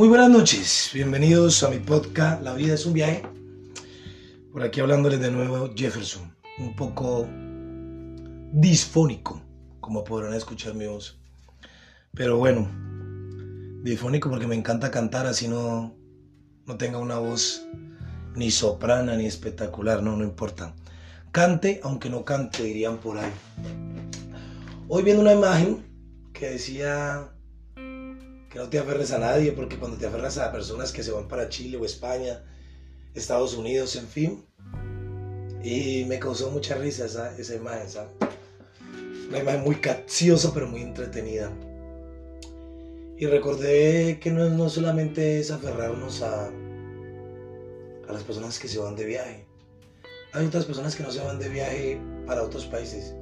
Muy buenas noches, bienvenidos a mi podcast La vida es un viaje. Por aquí hablándoles de nuevo Jefferson, un poco disfónico, como podrán escuchar mi voz. Pero bueno, disfónico porque me encanta cantar, así no, no tenga una voz ni soprana ni espectacular, no, no importa. Cante, aunque no cante, dirían por ahí. Hoy viendo una imagen que decía que no te aferres a nadie, porque cuando te aferras a personas que se van para Chile o España, Estados Unidos, en fin, y me causó mucha risa esa, esa imagen, ¿sabes? Una imagen muy capciosa, pero muy entretenida. Y recordé que no, no solamente es aferrarnos a, a las personas que se van de viaje. Hay otras personas que no se van de viaje para otros países,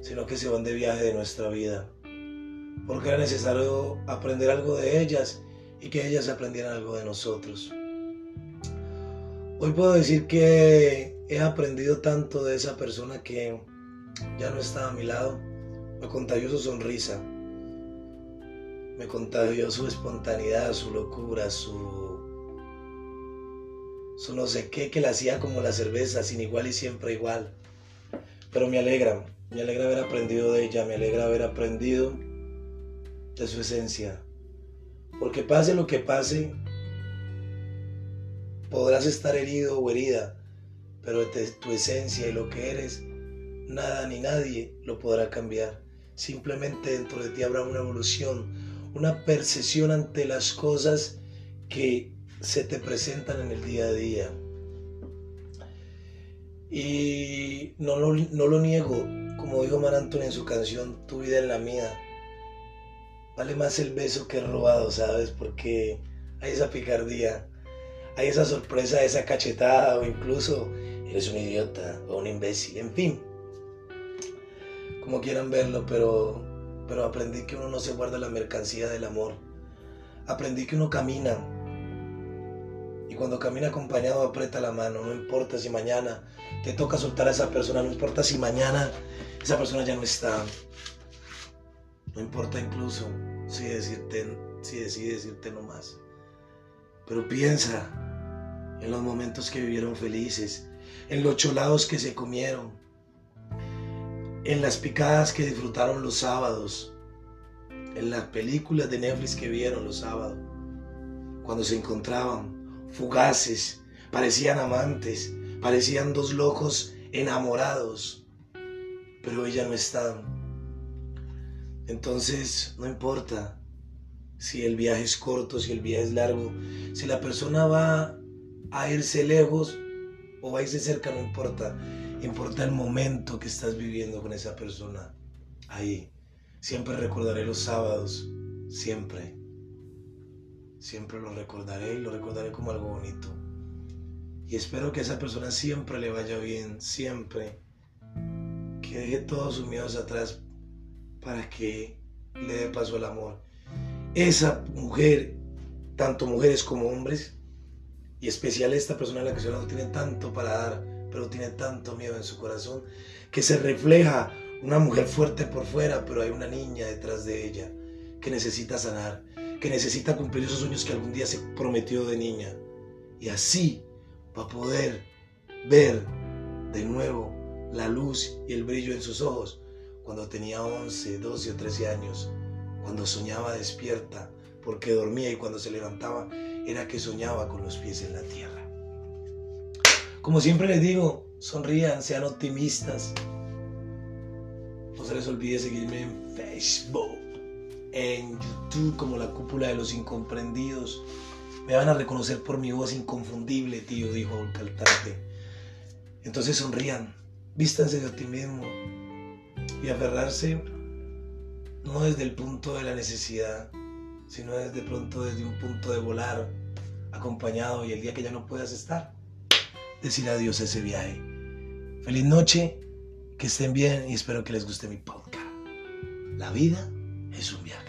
sino que se van de viaje de nuestra vida porque era necesario aprender algo de ellas y que ellas aprendieran algo de nosotros. Hoy puedo decir que he aprendido tanto de esa persona que ya no está a mi lado. Me contagió su sonrisa, me contagió su espontaneidad, su locura, su, su no sé qué que la hacía como la cerveza, sin igual y siempre igual. Pero me alegra, me alegra haber aprendido de ella, me alegra haber aprendido de su esencia. Porque pase lo que pase, podrás estar herido o herida, pero tu esencia y lo que eres, nada ni nadie lo podrá cambiar. Simplemente dentro de ti habrá una evolución, una percepción ante las cosas que se te presentan en el día a día. Y no lo, no lo niego, como dijo Mar Antonio en su canción Tu vida en la mía vale más el beso que robado, ¿sabes? Porque hay esa picardía, hay esa sorpresa, esa cachetada o incluso eres un idiota o un imbécil, en fin. Como quieran verlo, pero, pero aprendí que uno no se guarda la mercancía del amor. Aprendí que uno camina y cuando camina acompañado aprieta la mano, no importa si mañana te toca soltar a esa persona, no importa si mañana esa persona ya no está. No importa incluso si, decirte, si decirte no más. Pero piensa en los momentos que vivieron felices, en los cholados que se comieron, en las picadas que disfrutaron los sábados, en las películas de Netflix que vieron los sábados, cuando se encontraban fugaces, parecían amantes, parecían dos locos enamorados, pero ella no están entonces, no importa si el viaje es corto, si el viaje es largo, si la persona va a irse lejos o va a irse cerca, no importa. Importa el momento que estás viviendo con esa persona. Ahí. Siempre recordaré los sábados. Siempre. Siempre lo recordaré y lo recordaré como algo bonito. Y espero que a esa persona siempre le vaya bien. Siempre. Que deje todos sus miedos atrás para que le dé paso al amor. Esa mujer, tanto mujeres como hombres, y especial esta persona en la que estoy tiene tanto para dar, pero tiene tanto miedo en su corazón, que se refleja una mujer fuerte por fuera, pero hay una niña detrás de ella que necesita sanar, que necesita cumplir esos sueños que algún día se prometió de niña. Y así va a poder ver de nuevo la luz y el brillo en sus ojos cuando tenía 11, 12 o 13 años, cuando soñaba despierta, porque dormía y cuando se levantaba era que soñaba con los pies en la tierra. Como siempre les digo, sonrían, sean optimistas. No se les olvide seguirme en Facebook, en YouTube como la cúpula de los incomprendidos. Me van a reconocer por mi voz inconfundible, tío, dijo el cantante. Entonces sonrían, vístanse de optimismo, y aferrarse no desde el punto de la necesidad, sino desde pronto desde un punto de volar acompañado y el día que ya no puedas estar, decir adiós a ese viaje. Feliz noche, que estén bien y espero que les guste mi podcast. La vida es un viaje.